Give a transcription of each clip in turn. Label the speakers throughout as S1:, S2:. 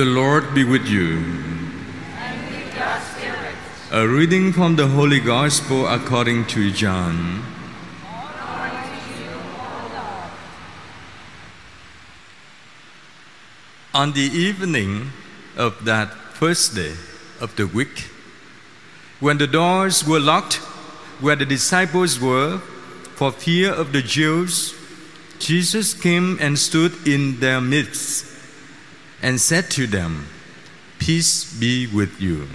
S1: The Lord be with you. And with your spirit. A reading from the Holy Gospel according to John. On the evening of that first day of the week, when the doors were locked where the disciples were, for fear of the Jews, Jesus came and stood in their midst and said to them, Peace be with you.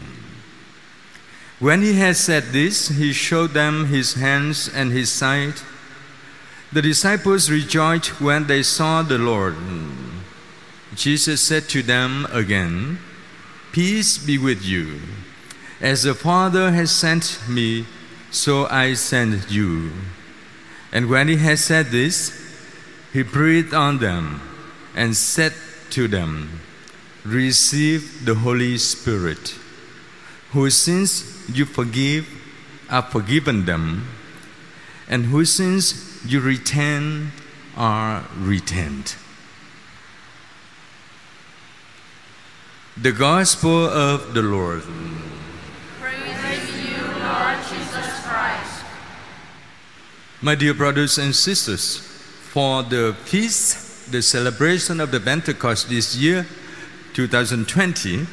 S1: When he had said this, he showed them his hands and his side. The disciples rejoiced when they saw the Lord. Jesus said to them again, Peace be with you. As the Father has sent me, so I send you. And when he had said this, he breathed on them and said to them, Receive the Holy Spirit. Whose sins you forgive are forgiven them, and whose sins you retain are retained. The Gospel of the Lord.
S2: Praise you, Lord Jesus Christ.
S1: My dear brothers and sisters, for the feast, the celebration of the Pentecost this year, 2020,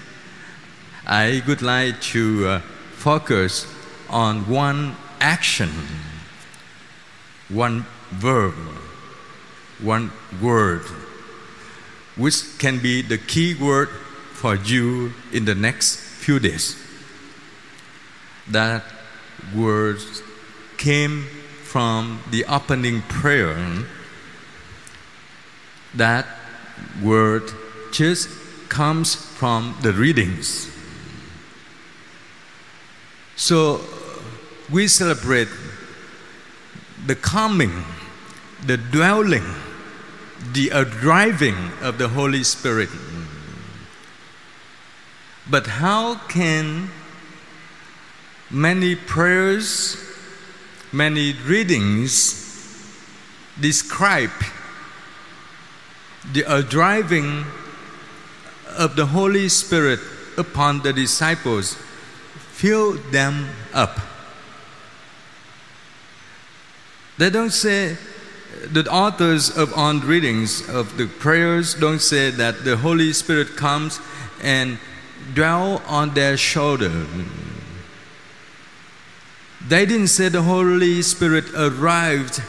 S1: I would like to uh, focus on one action, one verb, one word, which can be the key word for you in the next few days. That word came from the opening prayer. That word just comes from the readings. So we celebrate the coming, the dwelling, the arriving of the Holy Spirit. But how can many prayers, many readings describe the driving of the Holy Spirit upon the disciples fill them up. They don't say, the authors of on readings of the prayers don't say that the Holy Spirit comes and dwell on their shoulder. They didn't say the Holy Spirit arrived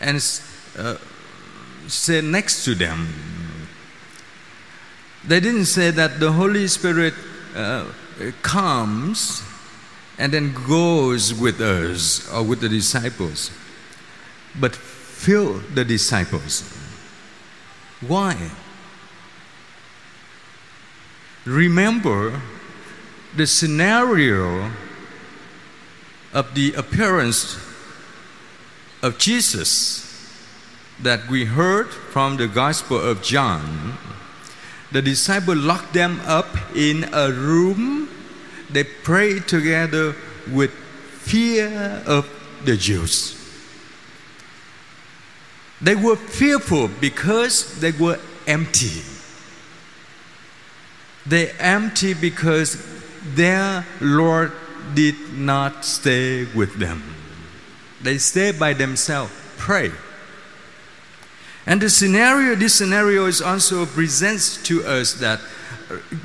S1: and uh, said next to them. They didn't say that the Holy Spirit uh, comes and then goes with us or with the disciples, but fill the disciples. Why? Remember the scenario of the appearance of Jesus that we heard from the Gospel of John. The disciples locked them up in a room. They prayed together with fear of the Jews. They were fearful because they were empty. They empty because their Lord did not stay with them. They stay by themselves, pray. And the scenario, this scenario is also presents to us that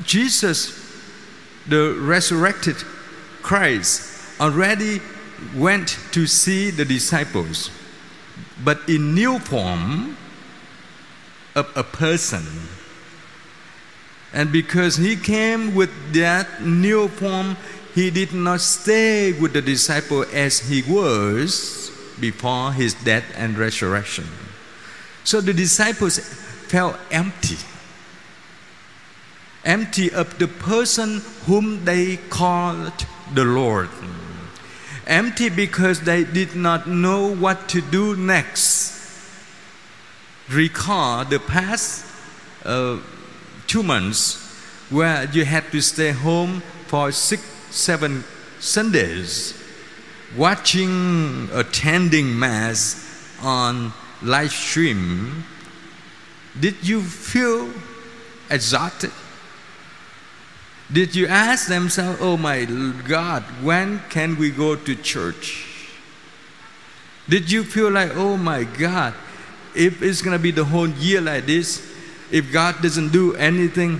S1: Jesus, the resurrected Christ, already went to see the disciples, but in new form of a person. And because he came with that new form, he did not stay with the disciple as he was before his death and resurrection. So the disciples felt empty. Empty of the person whom they called the Lord. Empty because they did not know what to do next. Recall the past uh, two months where you had to stay home for six, seven Sundays, watching, attending Mass on live stream. Did you feel exhausted? Did you ask themselves, oh my God, when can we go to church? Did you feel like, oh my God, if it's going to be the whole year like this, if God doesn't do anything,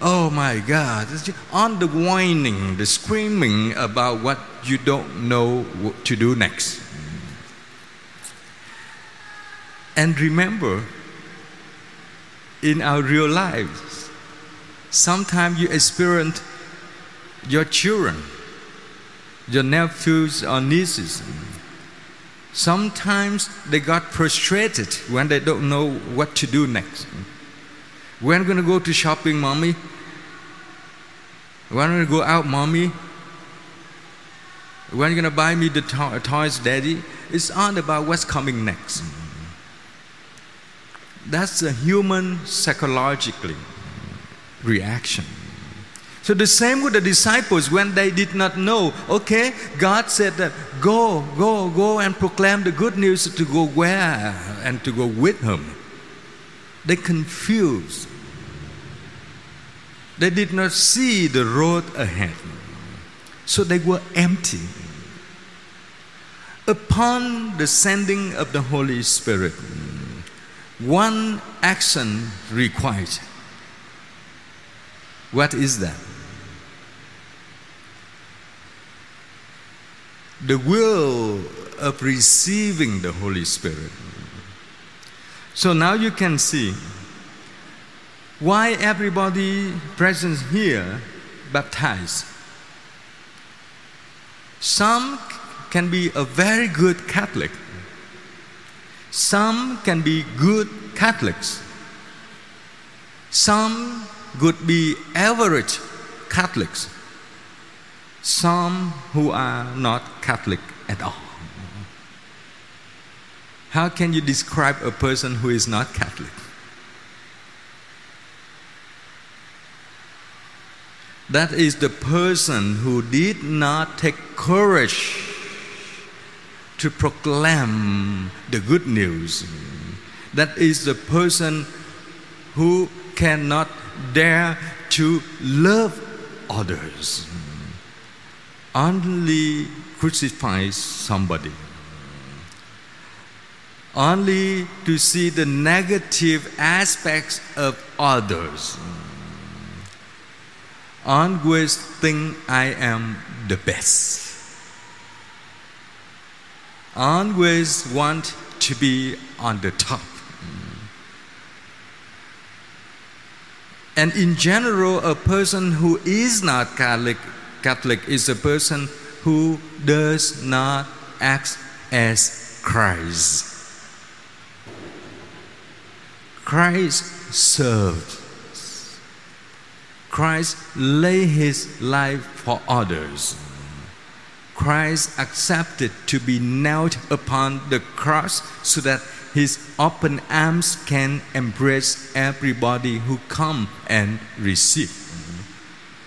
S1: oh my God, on the whining, the screaming about what you don't know what to do next. And remember, in our real lives, sometimes you experience your children, your nephews or nieces. Sometimes they got frustrated when they don't know what to do next. When are going to go to shopping, mommy? When are to go out, mommy? When are you going to buy me the to- toys, daddy? It's all about what's coming next. That's a human psychologically reaction. So the same with the disciples when they did not know. Okay, God said that go, go, go and proclaim the good news to go where and to go with Him. They confused. They did not see the road ahead. So they were empty. Upon the sending of the Holy Spirit, one action required. What is that? The will of receiving the Holy Spirit. So now you can see why everybody present here baptized. Some can be a very good Catholic. Some can be good Catholics. Some could be average Catholics. Some who are not Catholic at all. How can you describe a person who is not Catholic? That is the person who did not take courage to proclaim the good news. That is the person who cannot dare to love others. Only crucify somebody. Only to see the negative aspects of others. Always think I am the best. Always want to be on the top. And in general, a person who is not Catholic, Catholic is a person who does not act as Christ. Christ served. Christ lay his life for others. Christ accepted to be nailed upon the cross so that his open arms can embrace everybody who come and receive.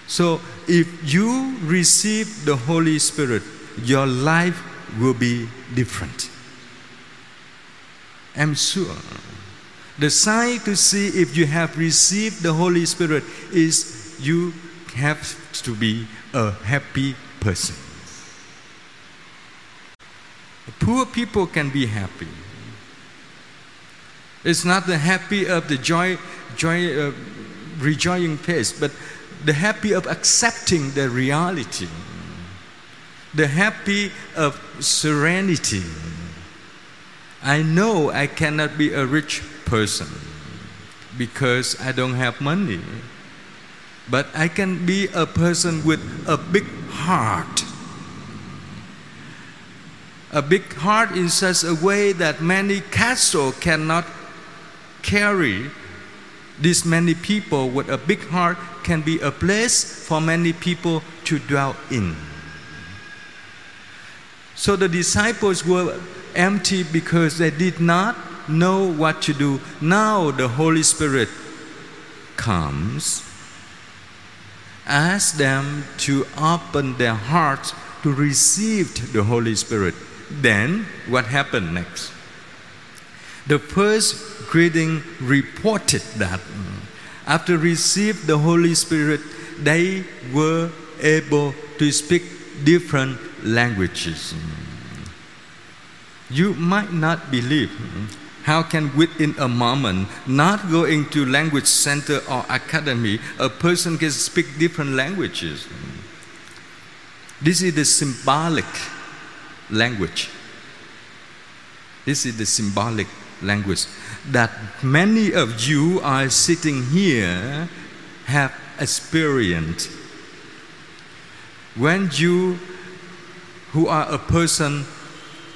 S1: So if you receive the Holy Spirit, your life will be different. I'm sure. The sign to see if you have received the Holy Spirit is you have to be a happy person. Poor people can be happy. It's not the happy of the joy, joy, uh, rejoicing face, but the happy of accepting the reality, the happy of serenity. I know I cannot be a rich person because I don't have money, but I can be a person with a big heart a big heart in such a way that many castle cannot carry this many people with a big heart can be a place for many people to dwell in. So the disciples were empty because they did not know what to do. Now the Holy Spirit comes, asks them to open their hearts to receive the Holy Spirit. Then what happened next? The first greeting reported that mm, after received the Holy Spirit, they were able to speak different languages. Mm. You might not believe mm, how can within a moment, not going to language center or academy, a person can speak different languages? This is the symbolic language. This is the symbolic language that many of you are sitting here have experienced. When you, who are a person,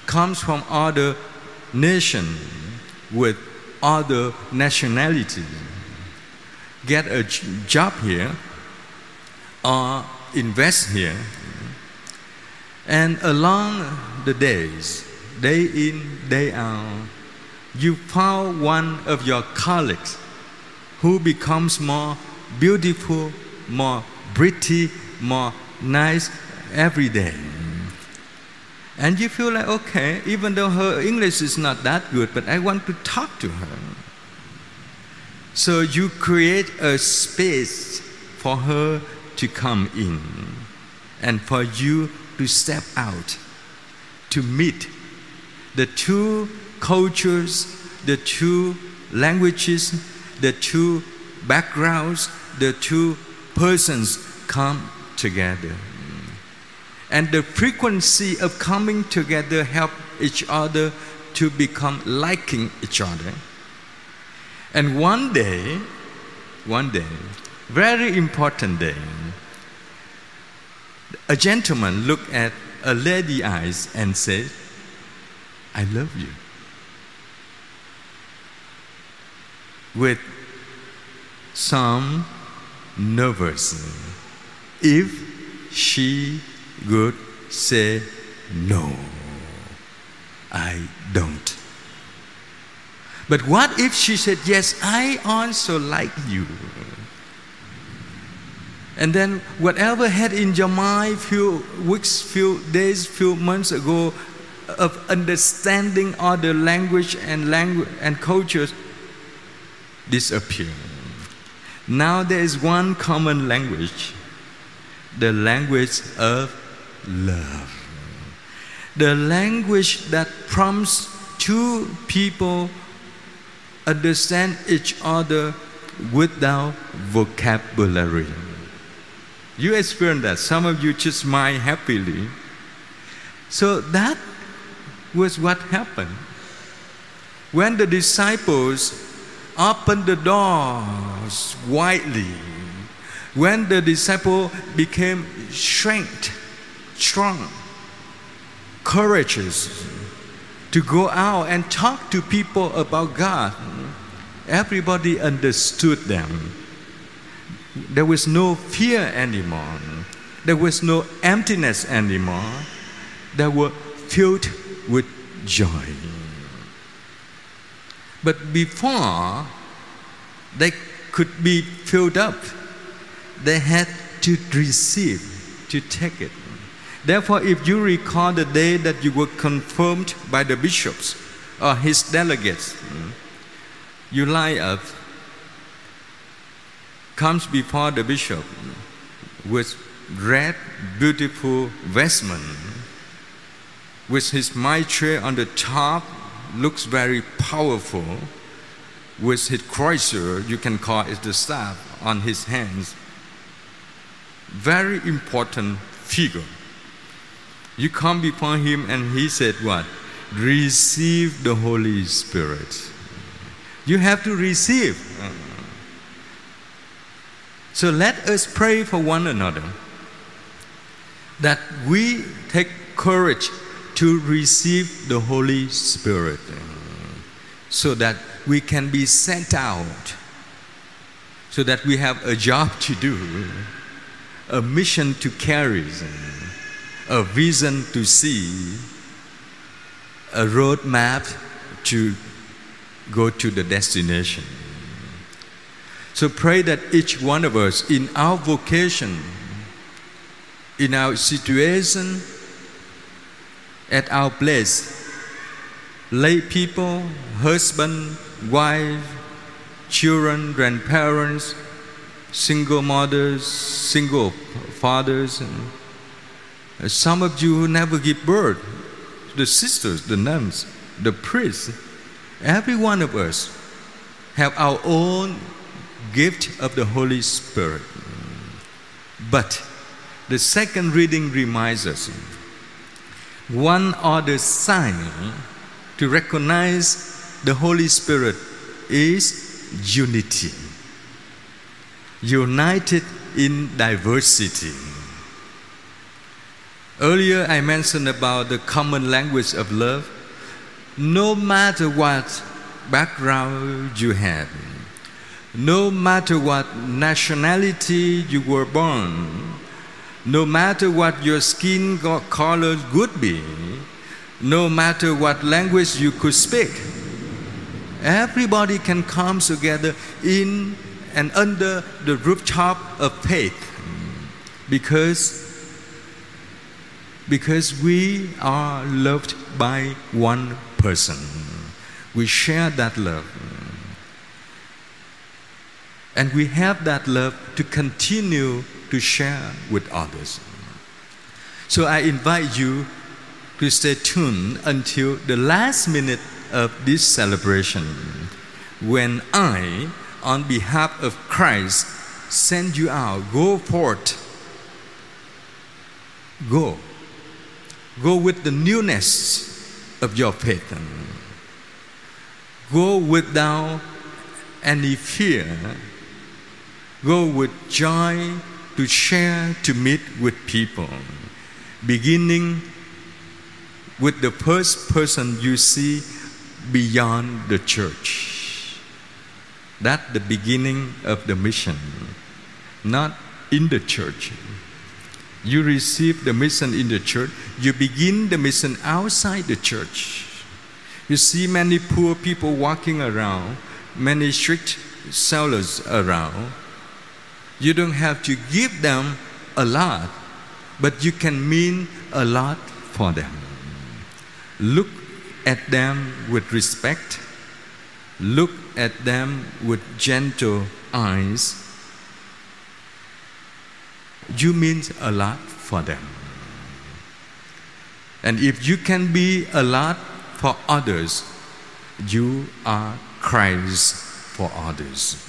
S1: comes from other nation with other nationality, get a job here or invest here, and along the days, day in, day out, you found one of your colleagues who becomes more beautiful, more pretty, more nice every day. And you feel like, okay, even though her English is not that good, but I want to talk to her. So you create a space for her to come in and for you to step out to meet the two cultures, the two languages, the two backgrounds, the two persons come together. And the frequency of coming together help each other to become liking each other. And one day, one day, very important day, a gentleman looked at a lady eyes and said, I love you. With some nervousness, if she would say no, I don't. But what if she said, Yes, I also like you? And then whatever had in your mind few weeks, few days, few months ago of understanding other language and language and cultures disappear. Now there is one common language, the language of love. The language that prompts two people understand each other without vocabulary. You experience that. Some of you just smile happily. So that was what happened. When the disciples opened the doors widely, when the disciple became strength, strong, courageous to go out and talk to people about God, everybody understood them there was no fear anymore. There was no emptiness anymore. They were filled with joy. But before they could be filled up, they had to receive, to take it. Therefore, if you recall the day that you were confirmed by the bishops or his delegates, you lie up comes before the bishop with red, beautiful vestment, with his mitre on the top, looks very powerful, with his crozier, you can call it the staff, on his hands. Very important figure. You come before him and he said, What? Receive the Holy Spirit. You have to receive. So let us pray for one another that we take courage to receive the Holy Spirit so that we can be sent out, so that we have a job to do, a mission to carry, a vision to see, a roadmap to go to the destination. So pray that each one of us, in our vocation, in our situation, at our place, lay people, husband, wife, children, grandparents, single mothers, single fathers, and uh, some of you who never give birth, the sisters, the nuns, the priests, every one of us have our own gift of the Holy Spirit. But the second reading reminds us one other sign to recognize the Holy Spirit is unity, united in diversity. Earlier, I mentioned about the common language of love. No matter what background you have, no matter what nationality you were born, no matter what your skin color could be, no matter what language you could speak, everybody can come together in and under the rooftop of faith because because we are loved by one person. We share that love. And we have that love to continue to share with others. So I invite you to stay tuned until the last minute of this celebration when I, on behalf of Christ, send you out. Go forth. Go. Go with the newness of your faith. Go without any fear. Go with joy to share, to meet with people, beginning with the first person you see beyond the church. That's the beginning of the mission, not in the church. You receive the mission in the church, you begin the mission outside the church. You see many poor people walking around, many street sellers around. You don't have to give them a lot, but you can mean a lot for them. Look at them with respect, look at them with gentle eyes. You mean a lot for them. And if you can be a lot for others, you are Christ for others.